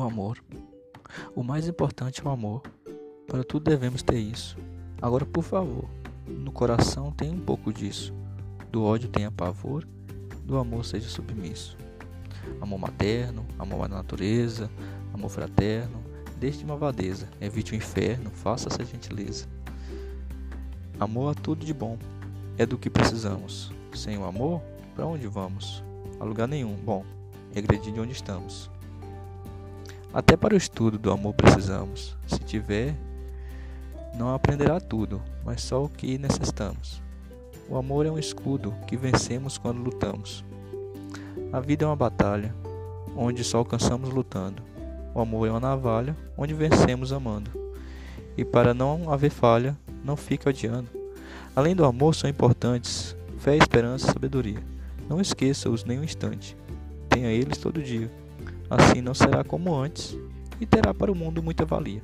amor. O mais importante é o amor. Para tudo devemos ter isso. Agora, por favor, no coração tem um pouco disso. Do ódio tenha pavor, do amor seja submisso. Amor materno, amor à natureza, amor fraterno, deixe malvadeza, evite o inferno, faça essa gentileza. Amor a tudo de bom, é do que precisamos. Sem o amor, para onde vamos? A lugar nenhum. Bom, regredir de onde estamos. Até para o estudo do amor precisamos. Se tiver, não aprenderá tudo, mas só o que necessitamos. O amor é um escudo que vencemos quando lutamos. A vida é uma batalha, onde só alcançamos lutando. O amor é uma navalha, onde vencemos amando. E para não haver falha, não fique odiando. Além do amor, são importantes fé, esperança e sabedoria. Não esqueça-os nem um instante. Tenha eles todo dia. Assim não será como antes e terá para o mundo muita valia.